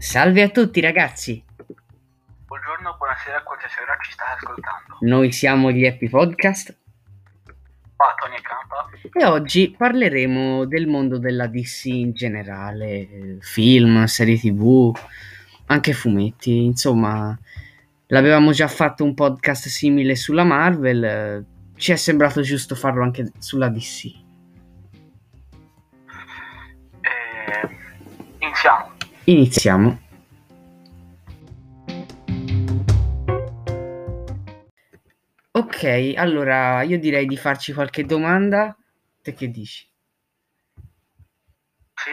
Salve a tutti ragazzi, Buongiorno, buonasera, qualsiasi ora ci state ascoltando. noi siamo gli Happy Podcast Qua Tony e Campa. e oggi parleremo del mondo della DC in generale, film, serie tv, anche fumetti, insomma l'avevamo già fatto un podcast simile sulla Marvel, ci è sembrato giusto farlo anche sulla DC. Iniziamo. Ok, allora io direi di farci qualche domanda. Te che dici? Sì?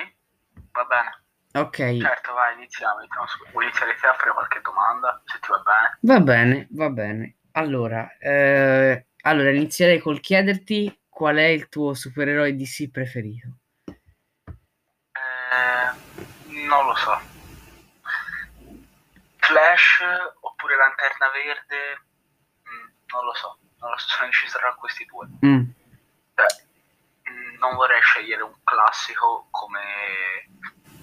Va bene. Ok, Certo, vai, iniziamo. iniziamo su- Vuoi iniziare te a fare qualche domanda? Se ti va bene. va bene, va bene. Allora, eh, allora inizierei col chiederti qual è il tuo supereroe DC preferito. Eh, non lo so. Flash oppure Lanterna Verde? Mm, non lo so. Non lo so, sono indeciso tra questi due. Mm, Cioè, mm, non vorrei scegliere un classico come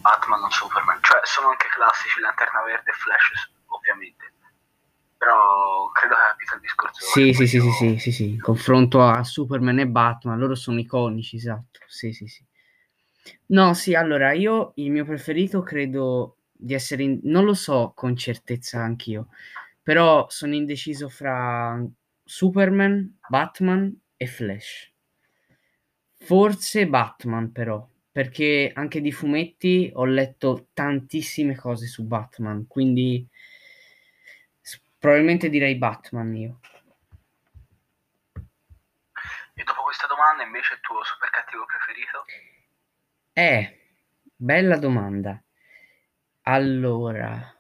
Batman o Superman. Cioè, sono anche classici Lanterna Verde e Flash, ovviamente. Però credo che capito il discorso. Sì, sì, sì, sì, Io- sì, sì, sì. In confronto a Superman e Batman, loro sono iconici, esatto. Sì, sì, sì. No, sì, allora io il mio preferito credo di essere, in- non lo so con certezza anch'io, però sono indeciso fra Superman, Batman e Flash. Forse Batman però, perché anche di fumetti ho letto tantissime cose su Batman, quindi probabilmente direi Batman io. E dopo questa domanda, invece, il tuo super cattivo preferito? Eh, bella domanda. Allora,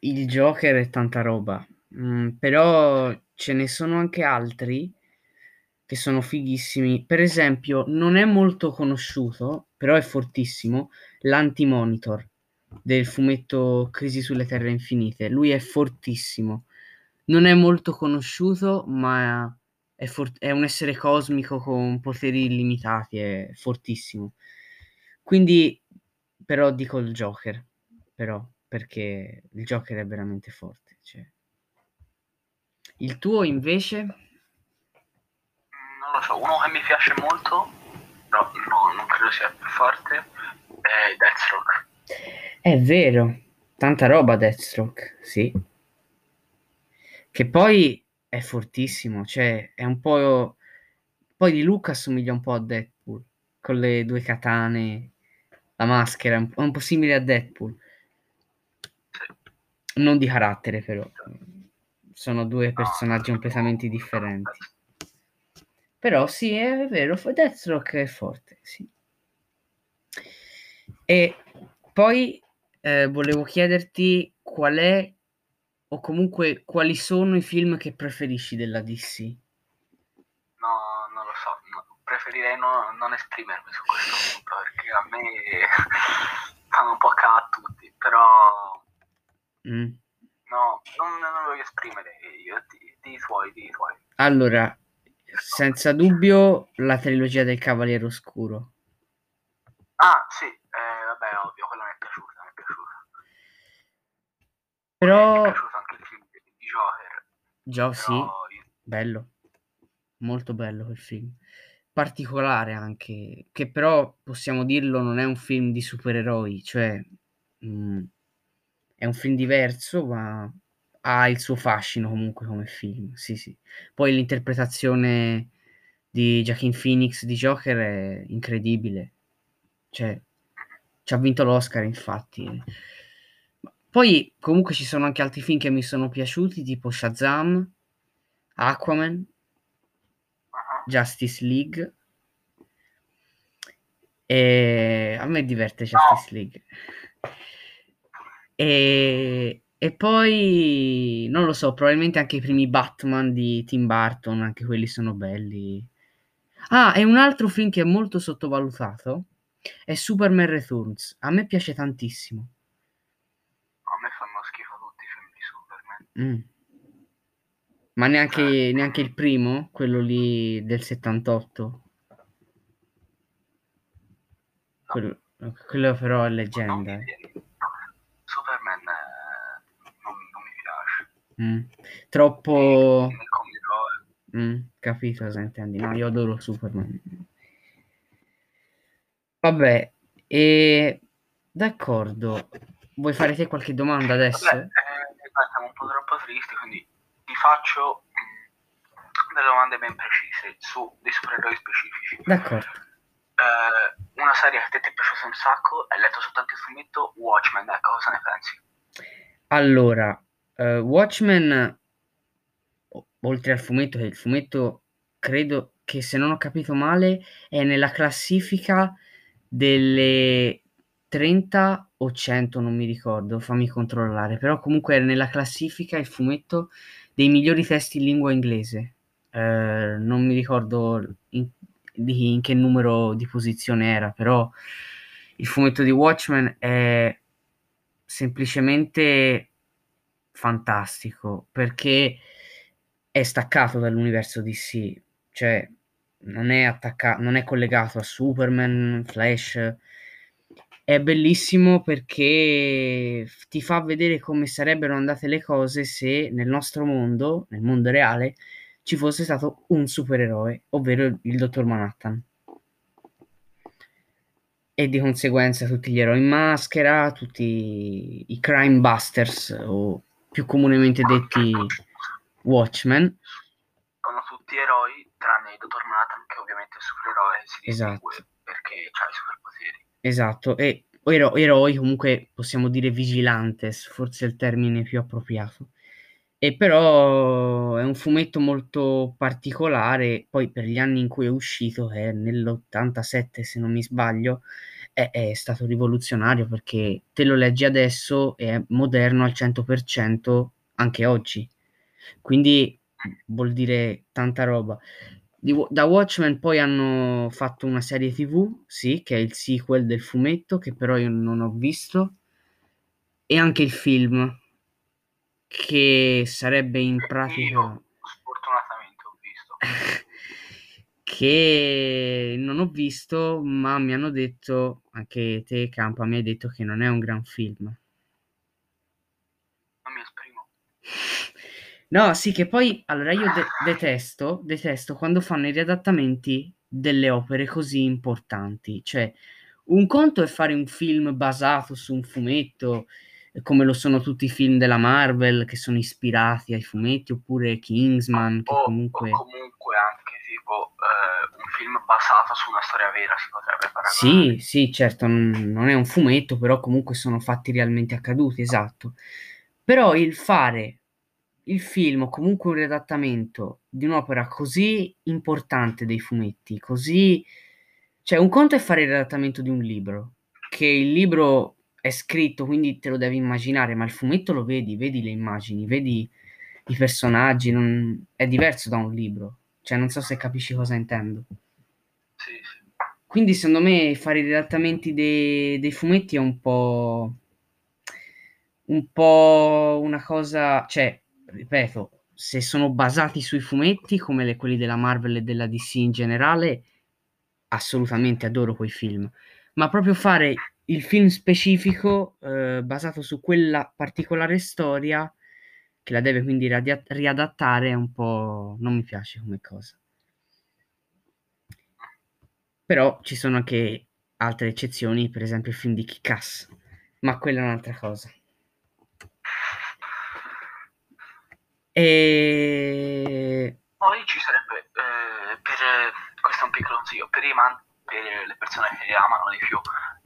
il Joker è tanta roba, mm, però ce ne sono anche altri che sono fighissimi. Per esempio, non è molto conosciuto, però è fortissimo, l'Anti-Monitor del fumetto Crisi sulle Terre Infinite. Lui è fortissimo. Non è molto conosciuto, ma è, for- è un essere cosmico con poteri illimitati, è fortissimo. Quindi, però, dico il Joker, però, perché il Joker è veramente forte. cioè. Il tuo invece? Non lo so, uno che mi piace molto, no, no, non credo sia più forte, è Deathstroke. È vero, tanta roba Deathstroke, sì. Che poi è fortissimo, cioè è un po'... Poi di Luca assomiglia un po' a Deadpool, con le due katane, la maschera, è un un po' simile a Deadpool. Non di carattere però, sono due personaggi completamente differenti. Però sì, è vero, Deathstroke è forte, sì. E poi eh, volevo chiederti qual è, o comunque quali sono i film che preferisci della DC. Preferirei no- non esprimermi su questo punto perché a me fanno un po' ca a tutti, però Mm. no, non, non lo voglio esprimere io, di, di i tuoi, di tuoi. Allora, senza dubbio la trilogia del Cavaliere Oscuro. Ah, sì, eh, vabbè, ovvio, quella mi è piaciuta, mi è piaciuta. Mi Però, è piaciuto anche il film di Joker, sì, però io- bello, molto bello quel film. Particolare anche, che però possiamo dirlo non è un film di supereroi, cioè mm, è un film diverso, ma ha il suo fascino comunque come film, sì sì. Poi l'interpretazione di Joaquin Phoenix di Joker è incredibile, cioè ci ha vinto l'Oscar infatti. Poi comunque ci sono anche altri film che mi sono piaciuti, tipo Shazam, Aquaman, Justice League. E a me diverte Justice League. E, e poi non lo so, probabilmente anche i primi Batman di Tim Burton, anche quelli sono belli. Ah, e un altro film che è molto sottovalutato è Superman Returns. A me piace tantissimo. a me fanno schifo tutti i film di Superman. Mm. Ma neanche, neanche il primo, quello lì del 78. Quello, quello però è Non leggenda. mi eh. viene. Superman Mm. Troppo... Nel comic eroe. Mm, capito cosa intendi. No, io adoro Superman. Vabbè, e... D'accordo. Vuoi fare te qualche domanda adesso? Vabbè, eh, guarda, siamo un po' troppo tristi, quindi ti faccio delle domande ben precise su dei supereroi specifici. D'accordo. Eh, una serie che a te ti è piaciuta un sacco, hai letto soltanto il fumetto Watchmen, ecco, cosa ne pensi? Allora, eh, Watchmen, oltre al fumetto, che il fumetto credo che se non ho capito male è nella classifica delle 30 o 100, non mi ricordo, fammi controllare, però comunque è nella classifica il fumetto dei migliori testi in lingua inglese. Eh, non mi ricordo in, di, in che numero di posizione era, però il fumetto di Watchmen è semplicemente fantastico perché è staccato dall'universo DC, cioè non è attaccato, non è collegato a Superman, Flash. È bellissimo perché ti fa vedere come sarebbero andate le cose se nel nostro mondo, nel mondo reale, ci fosse stato un supereroe, ovvero il dottor Manhattan. E di conseguenza tutti gli eroi in maschera, tutti i crime busters, o più comunemente detti Watchmen. Sono tutti eroi, tranne il dottor Manhattan, che ovviamente è il supereroe, si Esatto. perché ha i superpoteri. Esatto, e ero- eroi comunque possiamo dire vigilantes, forse è il termine più appropriato. E però è un fumetto molto particolare, poi per gli anni in cui è uscito, che è nell'87 se non mi sbaglio, è, è stato rivoluzionario perché te lo leggi adesso e è moderno al 100% anche oggi. Quindi vuol dire tanta roba. Di da Watchmen poi hanno fatto una serie TV, sì, che è il sequel del fumetto, che però io non ho visto, e anche il film, che sarebbe in pratica Io sfortunatamente ho visto. che non ho visto, ma mi hanno detto, anche te Campa mi hai detto che non è un gran film. Non mi esprimo. No, sì, che poi allora io de- detesto, detesto quando fanno i riadattamenti delle opere così importanti. Cioè, un conto è fare un film basato su un fumetto, eh, come lo sono tutti i film della Marvel che sono ispirati ai fumetti, oppure Kingsman, che O, o comunque... comunque anche tipo eh, un film basato su una storia vera si potrebbe paragonare. Sì, sì, certo, non, non è un fumetto, però comunque sono fatti realmente accaduti, esatto. Però il fare il film o comunque un riadattamento di un'opera così importante dei fumetti, così... Cioè, un conto è fare il riadattamento di un libro, che il libro è scritto, quindi te lo devi immaginare, ma il fumetto lo vedi, vedi le immagini, vedi i personaggi, non- è diverso da un libro. Cioè, non so se capisci cosa intendo. Sì. Quindi secondo me fare i riadattamenti dei, dei fumetti è un po', un po' una cosa, cioè, ripeto, se sono basati sui fumetti come le- quelli della Marvel e della DC in generale, assolutamente adoro quei film, ma proprio fare il film specifico eh, basato su quella particolare storia che la deve quindi radia- riadattare è un po' non mi piace come cosa. Però ci sono anche altre eccezioni, per esempio il film di Kick-Ass, ma quella è un'altra cosa. E... Poi ci sarebbe, eh, per, questo è un piccolo consiglio, per, i man- per le persone che amano di più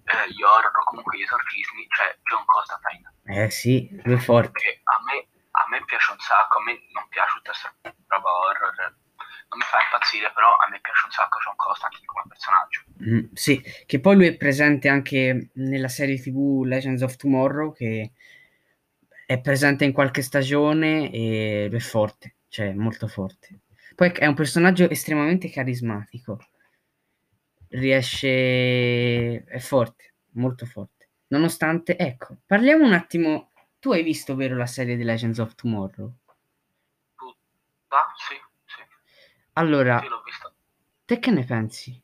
eh, gli horror o comunque gli esorcismi, c'è John Constantine, Eh sì, lui è forte. a me, a me piace un sacco, a me non piace tutta questa roba horror, non mi fa impazzire, però a me piace un sacco John Constantine come personaggio. Mm, sì, che poi lui è presente anche nella serie TV Legends of Tomorrow, che è presente in qualche stagione e è forte, cioè molto forte. Poi è un personaggio estremamente carismatico, riesce, è forte, molto forte. Nonostante, ecco, parliamo un attimo, tu hai visto, vero, la serie di Legends of Tomorrow? Ah, sì, sì, Allora, sì, te che ne pensi?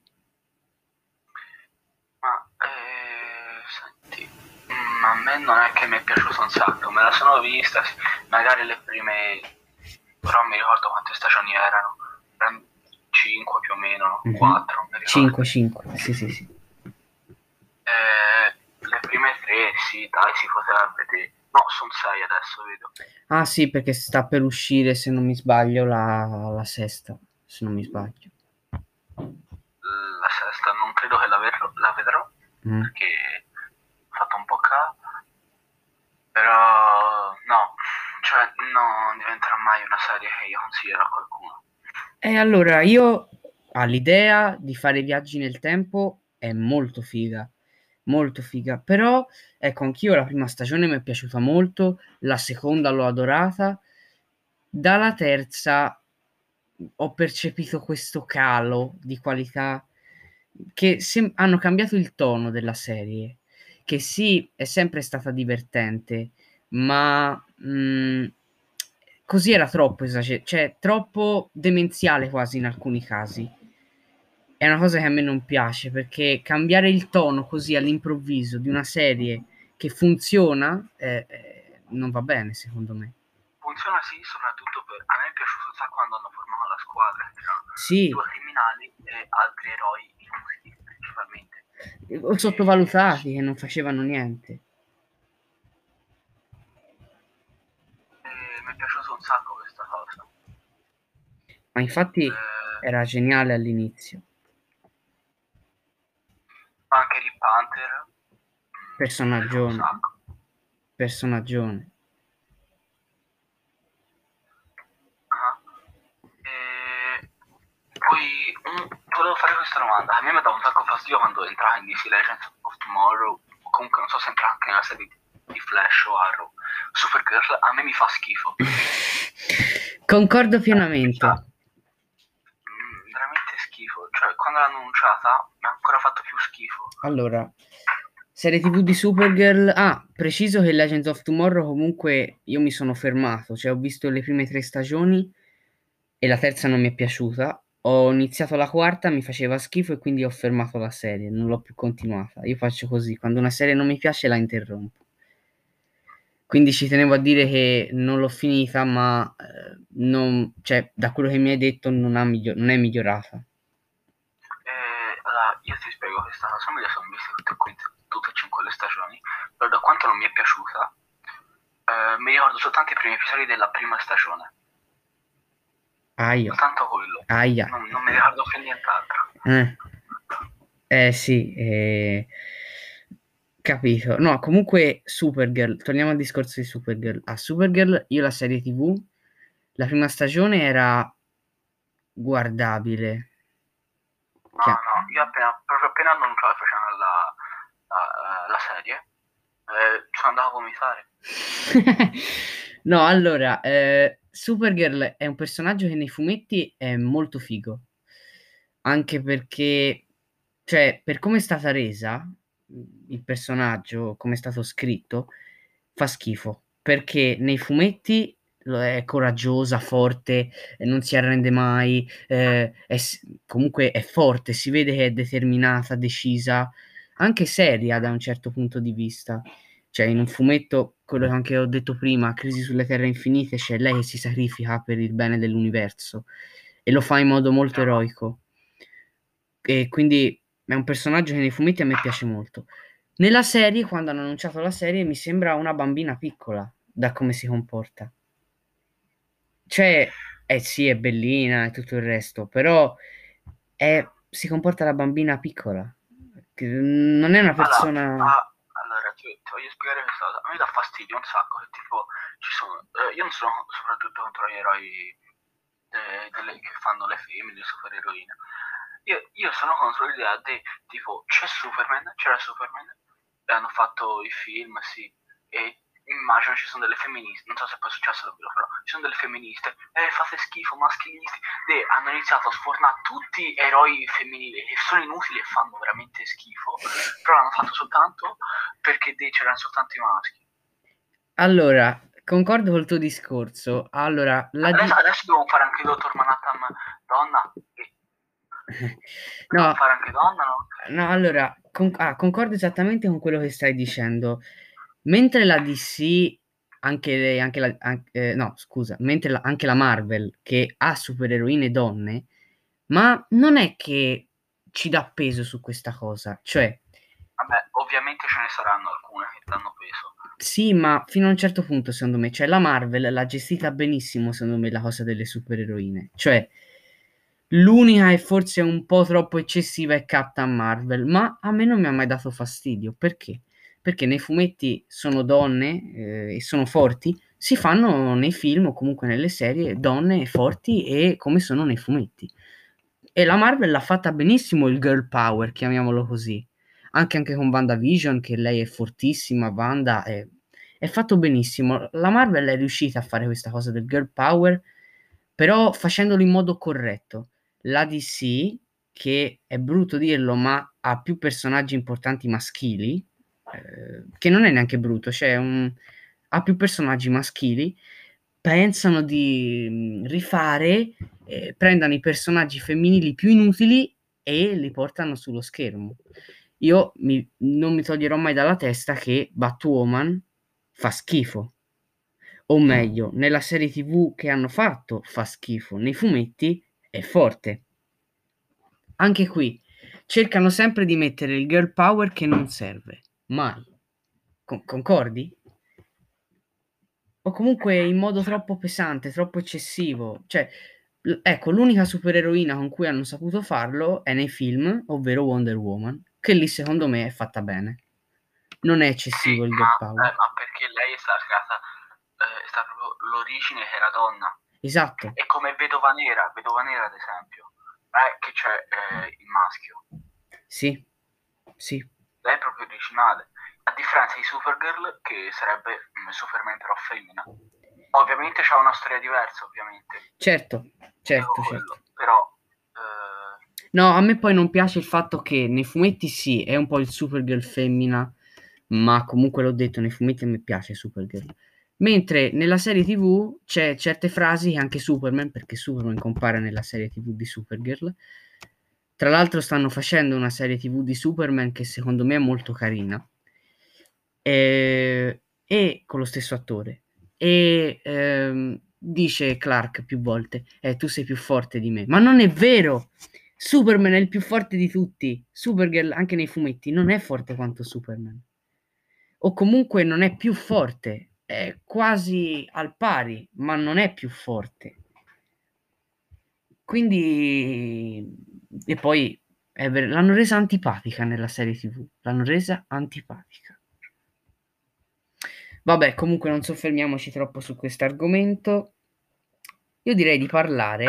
Mm, a me non è che mi è piaciuto un sacco, me la sono vista, magari le prime però mi ricordo quante stagioni erano, erano 5 più o meno, Mhm. 4. 5, 5, sì, sì, sì. Eh, le prime tre, sì, dai, si poteva vedere. No, sono 6 adesso, vedo. Ah sì, perché sta per uscire, se non mi sbaglio, la, la sesta, se non mi sbaglio. La sesta non credo che la, ver- la vedrò, Mm. perché fatto un po' ca. Però, no, cioè, non diventerà mai una serie che io consiglierò a qualcuno. E allora io all'idea di fare viaggi nel tempo è molto figa, molto figa. Però ecco, anch'io la prima stagione mi è piaciuta molto, la seconda l'ho adorata. Dalla terza ho percepito questo calo di qualità che sem- hanno cambiato il tono della serie, che sì, è sempre stata divertente, ma mh, così era troppo esagerato, cioè troppo demenziale quasi in alcuni casi. È una cosa che a me non piace perché cambiare il tono così all'improvviso di una serie che funziona eh, eh, non va bene secondo me. Funziona sì, soprattutto per... A me è piaciuto sacco quando hanno formato la squadra, erano Sì, due criminali e altri eroi inutili, principalmente. O sottovalutati che non facevano niente. E mi è piaciuto un sacco questa cosa. Ma infatti Eh, era geniale all'inizio. anche Hunter. mm, Personaggione. Personaggione. Poi mm, volevo fare questa domanda. A me mi dà un sacco fastidio quando entra in DC Legends of Tomorrow, o comunque non so se entra anche nella serie di- Flash o Arrow. Supergirl a me mi fa schifo. Concordo pienamente. Mm, veramente schifo. Cioè, quando l'hanno annunciata mi ha ancora fatto più schifo. Allora, serie TV di Supergirl. Ah, preciso che Legends of Tomorrow comunque io mi sono fermato, cioè ho visto le prime tre stagioni e la terza non mi è piaciuta. Ho iniziato la quarta, mi faceva schifo e quindi ho fermato la serie, non l'ho più continuata. Io faccio così, quando una serie non mi piace la interrompo. Quindi ci tenevo a dire che non l'ho finita, ma eh, non- cioè, da quello che mi hai detto non, ha miglio- non è migliorata. E, allora, io ti spiego questa cosa, me le sono viste tutte, tutte e cinque le stagioni, però da quanto non mi è piaciuta, eh, mi ricordo soltanto i primi episodi della prima stagione, Aia, soltanto quello, aia. non, non mi ricordo più nient'altro. Eh, eh sì, eh, capito. No, comunque Supergirl, torniamo al discorso di Supergirl. A Supergirl io la serie TV, la prima stagione era guardabile. No, Chia- no, io appena, proprio appena annunciato facevano la, la, la serie, eh, sono andato a vomitare. No, allora, eh, Supergirl è un personaggio che nei fumetti è molto figo, anche perché, cioè, per come è stata resa, il personaggio, come è stato scritto, fa schifo, perché nei fumetti è coraggiosa, forte, non si arrende mai, eh, è comunque è forte, si vede che è determinata, decisa, anche seria da un certo punto di vista. Cioè, in un fumetto, quello che anche ho detto prima, Crisi sulle Terre Infinite, c'è lei che si sacrifica per il bene dell'universo e lo fa in modo molto eroico. E quindi è un personaggio che nei fumetti a me piace molto. Nella serie, quando hanno annunciato la serie, mi sembra una bambina piccola da come si comporta. Cioè, eh sì, è bellina e tutto il resto, però è- si comporta da bambina piccola. Non è una persona. Ti voglio spiegare questa cosa. A me dà fastidio un sacco che tipo ci sono. eh, io non sono soprattutto contro gli eroi de- delle- che fanno le femmine, le supereroine. Io, io sono contro l'idea di tipo c'è Superman, c'era Superman, e hanno fatto i film, sì, e immagino ci sono delle femministe, non so se poi è successo davvero, però ci sono delle femministe, eh fate schifo, maschilisti, e hanno iniziato a sfornare tutti eroi femminili che sono inutili e fanno veramente schifo, però l'hanno fatto soltanto perché dei c'erano soltanto i maschi. Allora, concordo col tuo discorso. Allora, la di- Adesso, adesso dobbiamo fare anche il dottor Manhattan donna, No, fare anche donna, no? no, allora, con- ah, concordo esattamente con quello che stai dicendo. Mentre la DC anche, anche la, anche, eh, no, scusa, mentre la, anche la Marvel che ha supereroine donne, ma non è che ci dà peso su questa cosa, cioè... Vabbè, ovviamente ce ne saranno alcune che danno peso. Sì, ma fino a un certo punto, secondo me, cioè la Marvel l'ha gestita benissimo, secondo me, la cosa delle supereroine. Cioè, l'unica e forse un po' troppo eccessiva è Captain Marvel, ma a me non mi ha mai dato fastidio. Perché? Perché nei fumetti sono donne eh, e sono forti, si fanno nei film o comunque nelle serie donne forti e come sono nei fumetti. E la Marvel l'ha fatta benissimo il girl power, chiamiamolo così. Anche, anche con WandaVision, che lei è fortissima, Wanda è, è fatto benissimo. La Marvel è riuscita a fare questa cosa del girl power, però facendolo in modo corretto. La DC, che è brutto dirlo, ma ha più personaggi importanti maschili, eh, che non è neanche brutto, cioè un, ha più personaggi maschili, pensano di mm, rifare, eh, prendano i personaggi femminili più inutili e li portano sullo schermo. Io mi, non mi toglierò mai dalla testa che Batwoman fa schifo. O meglio, nella serie TV che hanno fatto fa schifo, nei fumetti è forte. Anche qui cercano sempre di mettere il girl power che non serve, mai. Con- concordi? o comunque in modo troppo pesante, troppo eccessivo. Cioè, l- ecco, l'unica supereroina con cui hanno saputo farlo è nei film, ovvero Wonder Woman, che lì secondo me è fatta bene. Non è eccessivo Sì, il ma, girl eh, power. ma perché lei è stata eh, è stata proprio l'origine che era donna. Esatto, È come Vedova Nera, Vedova Nera ad esempio, è che c'è eh, il maschio, sì, sì, lei è proprio originale, a differenza di Supergirl che sarebbe mm, Superman però femmina. Ovviamente c'ha una storia diversa, ovviamente, certo, certo, dico quello, certo. però eh, No, a me poi non piace il fatto che nei fumetti sì, è un po' il Supergirl femmina, ma comunque l'ho detto, nei fumetti a me piace Supergirl. Mentre nella serie TV c'è certe frasi che anche Superman, perché Superman compare nella serie TV di Supergirl. Tra l'altro stanno facendo una serie TV di Superman che secondo me è molto carina. E, e con lo stesso attore. E ehm, dice Clark più volte, eh, tu sei più forte di me. Ma non è vero! Superman è il più forte di tutti. Supergirl, anche nei fumetti, non è forte quanto Superman. O comunque non è più forte, è quasi al pari, ma non è più forte. Quindi, e poi ver- l'hanno resa antipatica nella serie TV. L'hanno resa antipatica. Vabbè, comunque non soffermiamoci troppo su questo argomento. Io direi di parlare.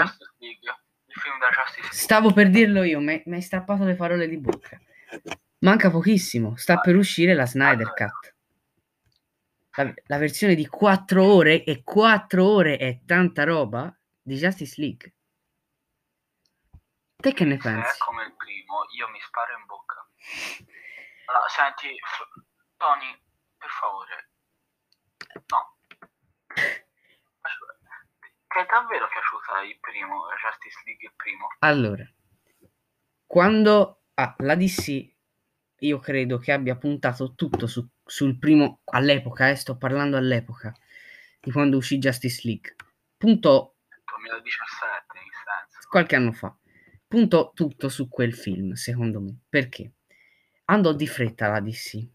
Stavo per dirlo io, mi mi hai strappato le parole di bocca. Manca pochissimo, sta per uscire la Snyder Cut. La, la versione di 4 ore e 4 ore è tanta roba di Justice League. Te che ne Se è pensi? come il primo, io mi sparo in bocca. Allora, senti, Tony, per favore. No. Ti è davvero piaciuta il primo, Justice League il primo? Allora, quando ah, la DC, io credo che abbia puntato tutto su- sul primo, all'epoca, eh, sto parlando all'epoca, di quando uscì Justice League, puntò 2017, in senso. qualche anno fa, puntò tutto su quel film, secondo me. Perché? Andò di fretta la DC.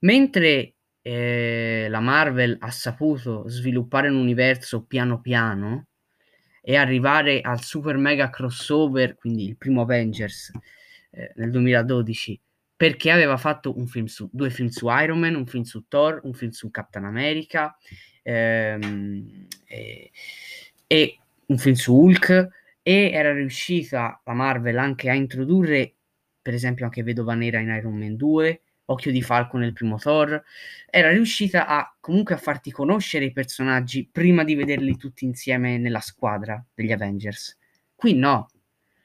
Mentre eh, la Marvel ha saputo sviluppare un universo piano piano e arrivare al super mega crossover, quindi il primo Avengers eh, nel 2012, perché aveva fatto film su, due film su Iron Man, un film su Thor, un film su Captain America ehm, e, e un film su Hulk e era riuscita la Marvel anche a introdurre per esempio anche Vedova Nera in Iron Man 2 Occhio di Falco nel primo Thor. Era riuscita a comunque a farti conoscere i personaggi prima di vederli tutti insieme nella squadra degli Avengers. Qui no.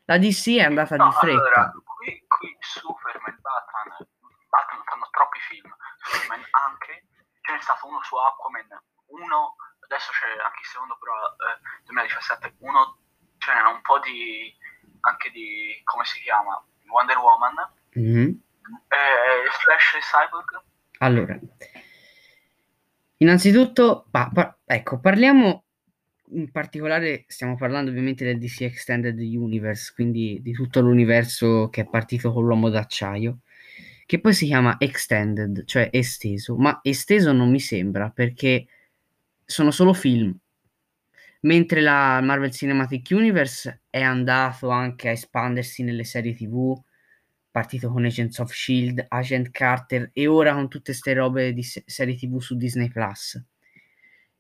La DC è andata No, di fretta. allora, qui, qui Superman, Batman, Batman fanno troppi film. Superman anche, ce n'è stato uno su Aquaman, uno, adesso c'è anche il secondo però, eh, 2017, uno, n'era un po' di, anche di, come si chiama, Wonder Woman, Mhm. eh, Flash e Cyborg. Allora, Innanzitutto, pa- pa- ecco, parliamo in particolare, stiamo parlando ovviamente del DC Extended Universe, quindi di tutto l'universo che è partito con l'uomo d'acciaio, che poi si chiama Extended, cioè esteso, ma esteso non mi sembra perché sono solo film, mentre la Marvel Cinematic Universe è andato anche a espandersi nelle serie TV, partito con Agents of Shield, Agent Carter e ora con tutte queste robe di se- serie TV su Disney Plus.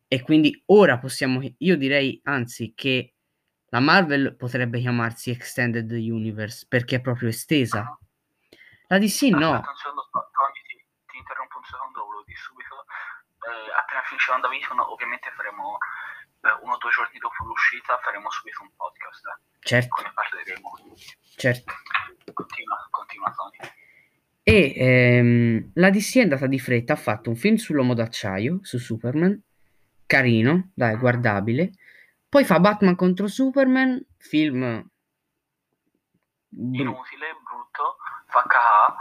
E quindi ora possiamo, io direi anzi che la Marvel potrebbe chiamarsi Extended Universe perché è proprio estesa. La DC no. Aspetta secondo, ti, ti interrompo un secondo, volevo dire subito. Eh, appena finisce WandaVision, ovviamente faremo uno o due giorni dopo l'uscita, faremo subito un podcast. Eh, Certo, come parleremo. certo. Continua, continua Tony. E ehm, la DC è andata di fretta, ha fatto un film sull'uomo d'acciaio, su Superman, carino, dai, guardabile. Poi fa Batman contro Superman, film Inutile, brutto, fa caca.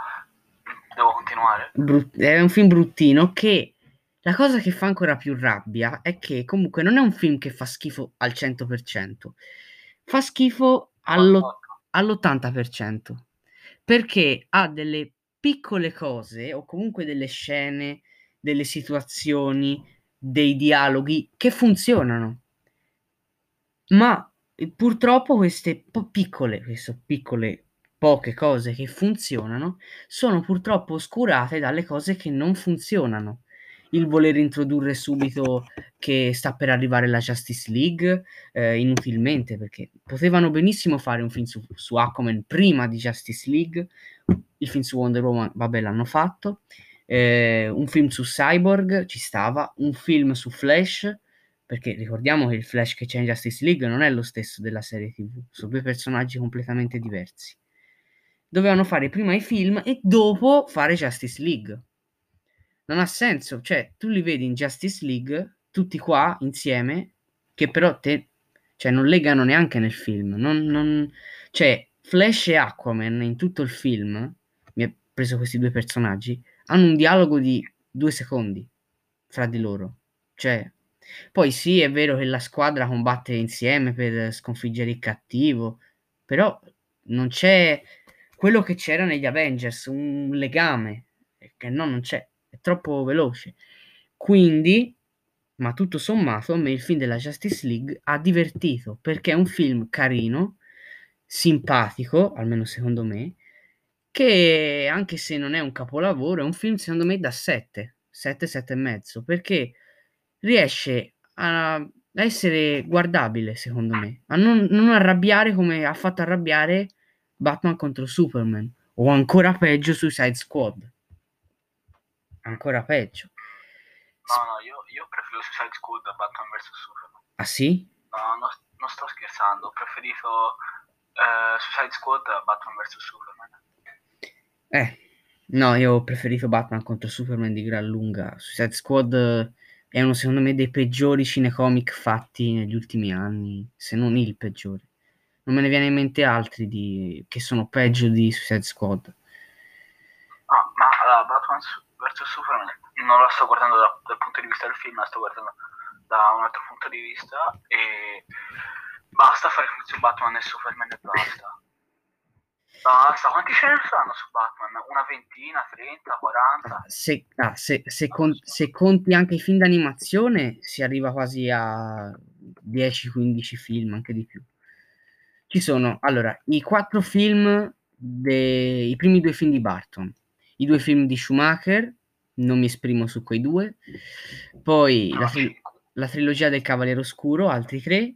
Devo continuare. brut- è un film bruttino che la cosa che fa ancora più rabbia è che comunque non è un film che fa schifo al 100%, fa schifo allo- all'80% perché ha delle piccole cose o comunque delle scene, delle situazioni, dei dialoghi che funzionano. Ma eh, purtroppo queste po- piccole, queste piccole poche cose che funzionano sono purtroppo oscurate dalle cose che non funzionano. Il voler introdurre subito che sta per arrivare la Justice League eh, inutilmente perché potevano benissimo fare un film su, su Aquaman prima di Justice League, il film su Wonder Woman, vabbè, l'hanno fatto, eh, un film su Cyborg ci stava, un film su Flash, perché ricordiamo che il Flash che c'è in Justice League non è lo stesso della serie TV, sono due personaggi completamente diversi. Dovevano fare prima i film e dopo fare Justice League. Non ha senso, cioè tu li vedi in Justice League tutti qua insieme, che però te, cioè, non legano neanche nel film. Non, non, cioè, Flash e Aquaman in tutto il film, mi ha preso questi due personaggi, hanno un dialogo di due secondi fra di loro. Cioè, poi sì, è vero che la squadra combatte insieme per sconfiggere il cattivo, però non c'è quello che c'era negli Avengers, un legame, che no, non c'è, è troppo veloce. Quindi, ma tutto sommato, a me il film della Justice League ha divertito, perché è un film carino, simpatico, almeno secondo me, che anche se non è un capolavoro, è un film secondo me da 7, 7, 7 e mezzo, perché riesce a essere guardabile, secondo me, a non, non arrabbiare come ha fatto arrabbiare Batman contro Superman, o ancora peggio Suicide Squad. Ancora peggio. No, no, io, io preferisco Suicide Squad a Batman vs Superman. Ah sì? No, no, non sto scherzando, ho preferito eh, Suicide Squad a Batman vs Superman. Eh, no, io ho preferito Batman contro Superman di gran lunga. Suicide Squad eh, è uno, secondo me, dei peggiori cinecomic fatti negli ultimi anni, se non il peggiore. Non me ne viene in mente altri di... che sono peggio di Suicide Squad. No, ma allora, Batman su- vs Superman non la sto guardando da- dal punto di vista del film, la sto guardando da un altro punto di vista e basta fare film su Batman e Superman e basta. Basta, quanti ce ne saranno su Batman? Una ventina, 30, 40? Se, ah, se- se con- se conti anche i film d'animazione, si arriva quasi a 10-15 film, anche di più. Ci sono, allora, i quattro film, dei, i primi due film di Barton, i due film di Schumacher, non mi esprimo su quei due, poi No, la, tri- la trilogia del Cavaliere Oscuro, altri tre,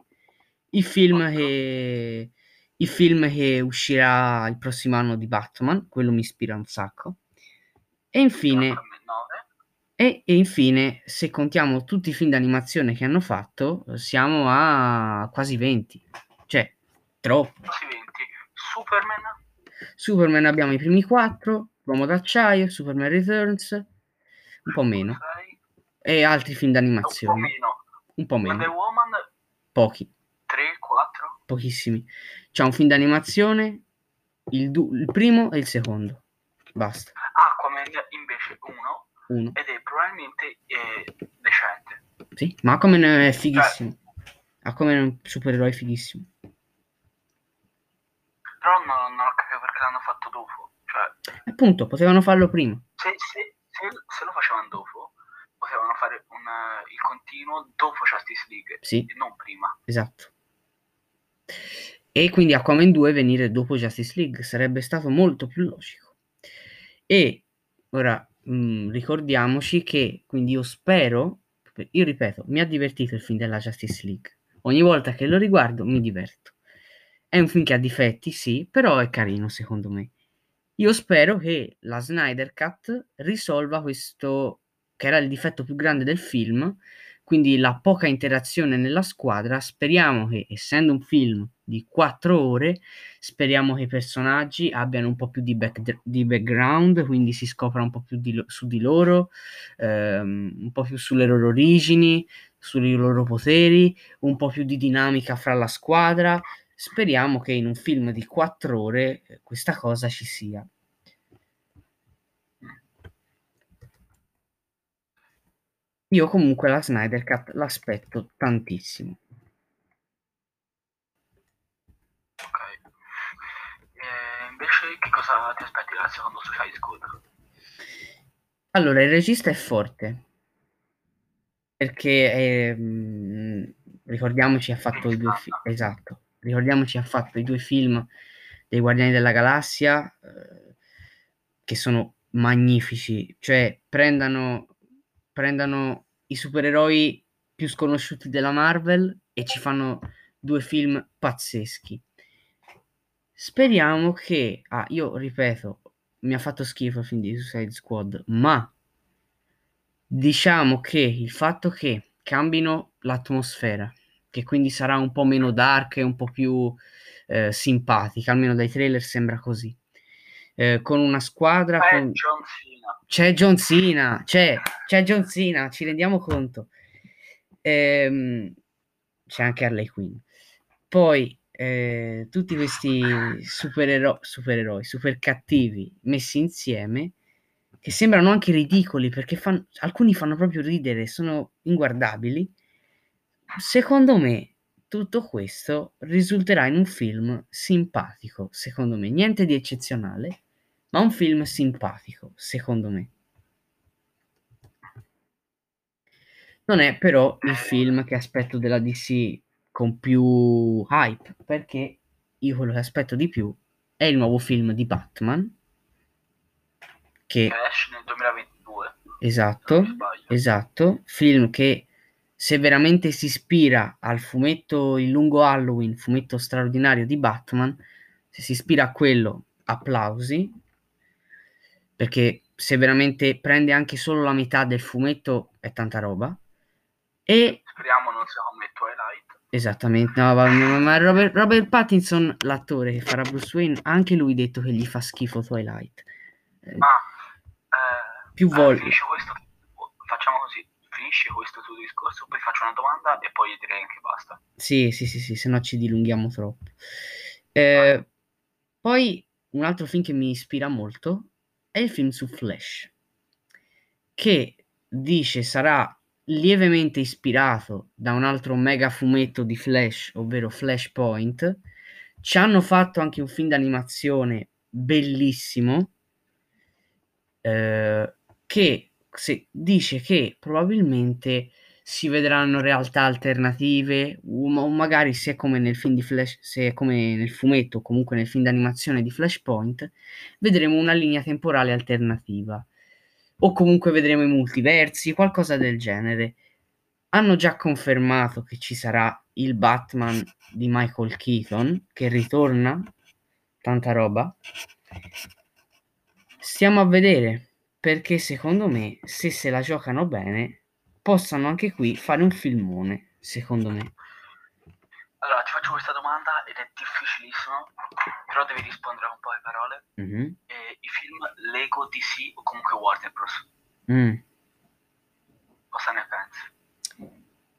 il film che, il film che uscirà il prossimo anno di Batman, quello mi ispira un sacco, e infine... E, e infine, se contiamo tutti i film d'animazione che hanno fatto, siamo a quasi 20. Cioè, troppo. Quasi 20. Superman? Superman abbiamo i primi 4, L'Uomo d'Acciaio, Superman Returns, un po' meno. E altri film Un po' d'animazione. meno. Un po' Wonder meno. Woman? Pochi, 3, 4? pochissimi. C'è un film d'animazione, il, du- il primo e il secondo. Basta. Aquaman invece 1 Uno. ed è probabilmente eh, The Sì, ma come è fighissimo. Ha come un supereroe fighissimo. Però non, non ho capito perché l'hanno fatto dopo. Cioè, Appunto, potevano farlo prima. se, se- se- se lo facevano dopo, potevano fare un, eh, il continuo dopo Justice League Sì. e non prima. Esatto. E quindi Aquaman 2 venire dopo Justice League sarebbe stato molto più logico. E ora mh, ricordiamoci che, quindi io spero, io ripeto, mi ha divertito il film della Justice League. Ogni volta che lo riguardo mi diverto. È un film che ha difetti, sì, però è carino secondo me. Io spero che la Snyder Cut risolva questo, che era il difetto più grande del film, quindi la poca interazione nella squadra. Speriamo che, essendo un film di quattro ore, speriamo che i personaggi abbiano un po' più di, back- di background, quindi si scopra un po' più di su di loro, ehm, un po' più sulle loro origini, sui loro poteri, un po' più di dinamica fra la squadra. Speriamo che in un film di quattro ore eh, questa cosa ci sia. Io comunque la Snyder Cut l'aspetto tantissimo. Ok. E invece che cosa ti aspetti dal secondo Suicide Squad? Allora, il regista è forte perché ehm, ricordiamoci ha fatto i due film esatto, ricordiamoci ha fatto i due film dei Guardiani della Galassia eh, che sono magnifici, cioè prendano, prendano i supereroi più sconosciuti della Marvel e ci fanno due film pazzeschi. Speriamo che, ah, io ripeto, mi ha fatto schifo il film di Suicide Squad, ma diciamo che il fatto che cambino l'atmosfera, che quindi sarà un po' meno dark e un po' più eh, simpatica, almeno dai trailer sembra così. Eh, con una squadra Eh, con... John Cena. C'è John Cena, c'è, c'è John Cena, ci rendiamo conto. Ehm, c'è anche Harley Quinn. Poi eh, tutti questi superero- supereroi, super cattivi messi insieme, che sembrano anche ridicoli perché fan- alcuni fanno proprio ridere, sono inguardabili. Secondo me tutto questo risulterà in un film simpatico, secondo me, niente di eccezionale, ma un film simpatico, secondo me. Non è però il film che aspetto della DC con più hype, perché io quello che aspetto di più è il nuovo film di Batman, che esce nel 2022. se esatto, esatto, film che se veramente si ispira al fumetto Il lungo Halloween, fumetto straordinario di Batman, se si ispira a quello, applausi, perché se veramente prende anche solo la metà del fumetto è tanta roba. E Speriamo non sia come Twilight. esattamente, no, ma Robert, Robert Pattinson, l'attore che farà Bruce Wayne, ha anche lui detto che gli fa schifo Twilight. Eh, Ma eh, Più eh, volte. questo, facciamo così, finisci questo tuo discorso, poi faccio una domanda e poi direi anche basta. Sì, sì, sì, sì, se no ci dilunghiamo troppo. Eh, poi un altro film che mi ispira molto è il film su Flash, che dice sarà lievemente ispirato da un altro mega fumetto di Flash, ovvero Flashpoint. Ci hanno fatto anche un film d'animazione bellissimo, eh, che se- dice che probabilmente si vedranno realtà alternative, o magari se è come nel film di Flash, se è come nel fumetto, o comunque nel film d'animazione di Flashpoint, vedremo una linea temporale alternativa. O comunque vedremo i multiversi, qualcosa del genere. Hanno già confermato che ci sarà il Batman di Michael Keaton, che ritorna, tanta roba. Stiamo a vedere, perché secondo me, se se la giocano bene, possano anche qui fare un filmone, secondo me. Allora, ti faccio questa domanda ed è difficilissimo, però devi rispondere con poche parole. Mhm. Eh, I film Lego DC o comunque Warner Bros. Mm. Cosa ne pensi?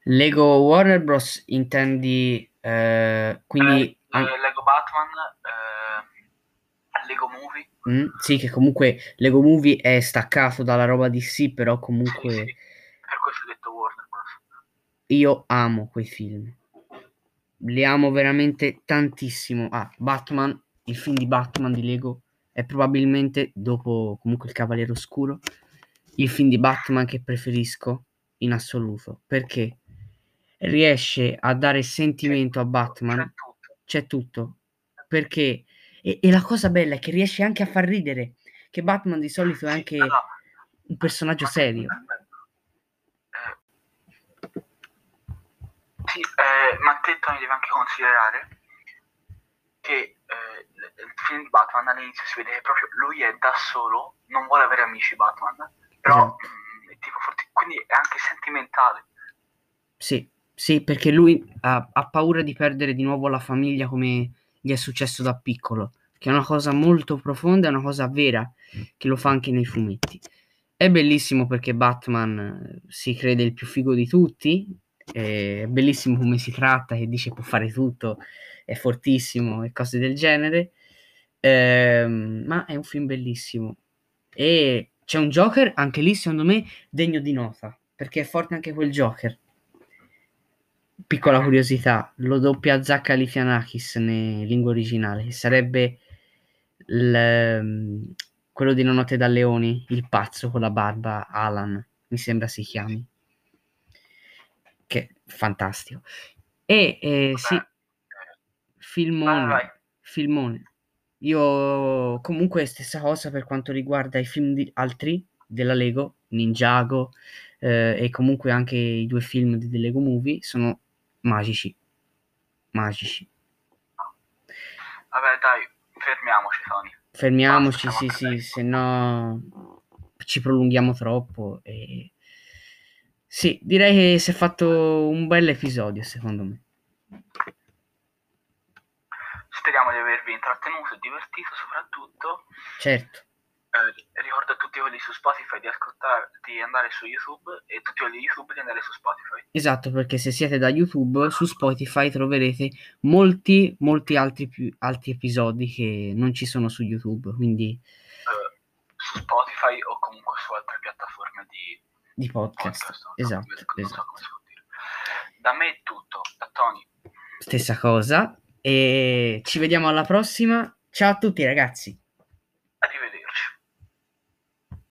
Lego Warner Bros. intendi eh, quindi Eh, eh, Lego Batman, eh, Lego Movie. Mm, sì che comunque Lego Movie è staccato dalla roba però Sì, comunque sì. Per questo ho detto Warner io amo quei film. Li amo veramente tantissimo. Ah, Batman, il film di Batman di Lego è probabilmente, dopo comunque il Cavaliere Oscuro, il film di Batman che preferisco in assoluto. Perché riesce a dare sentimento a Batman. C'è tutto. Perché... E, e la cosa bella è che riesce anche a far ridere. Che Batman di solito è anche un personaggio serio. Sì, eh, ma te Tony devi anche considerare che eh, il film Batman all'inizio si vede che proprio lui è da solo, non vuole avere amici Batman, però esatto. mh, mm, è tipo forte, quindi è anche sentimentale. Sì, sì, perché lui ha, ha, paura di perdere di nuovo la famiglia come gli è successo da piccolo, che è una cosa molto profonda, è una cosa vera, che lo fa anche nei fumetti. È bellissimo perché Batman eh, si crede il più figo di tutti, è bellissimo come si tratta, che dice può fare tutto, è fortissimo e cose del genere. Ehm, ma è un film bellissimo. E c'è un Joker, anche lì secondo me, degno di nota, perché è forte anche quel Joker. Piccola curiosità, lo doppia Zach Alifianakis in lingua originale, che sarebbe il, quello di Notte da Leoni, il pazzo con la barba, Alan, mi sembra si chiami che è fantastico. E eh, sì, filmone, filmone. Io comunque stessa cosa per quanto riguarda i film di altri della Lego, Ninjago eh, e comunque anche i due film di The Lego Movie sono magici. Magici. Vabbè, dai, fermiamoci, Tony. Fermiamoci, sì, sì, se no ci prolunghiamo troppo e sì, direi che si è fatto un bel episodio, secondo me. Speriamo di avervi intrattenuto e divertito soprattutto. Certo. Eh, ricordo a tutti quelli su Spotify di, di andare su YouTube e tutti quelli di YouTube di andare su Spotify. Esatto, perché se siete da YouTube, su Spotify troverete molti, molti altri, più, altri episodi che non ci sono su YouTube, quindi... Eh, su Spotify o comunque su altre piattaforme di di podcast. podcast esatto, no, esatto. So da me è tutto, da Tony. Stessa cosa. E ci vediamo alla prossima. Ciao a tutti ragazzi.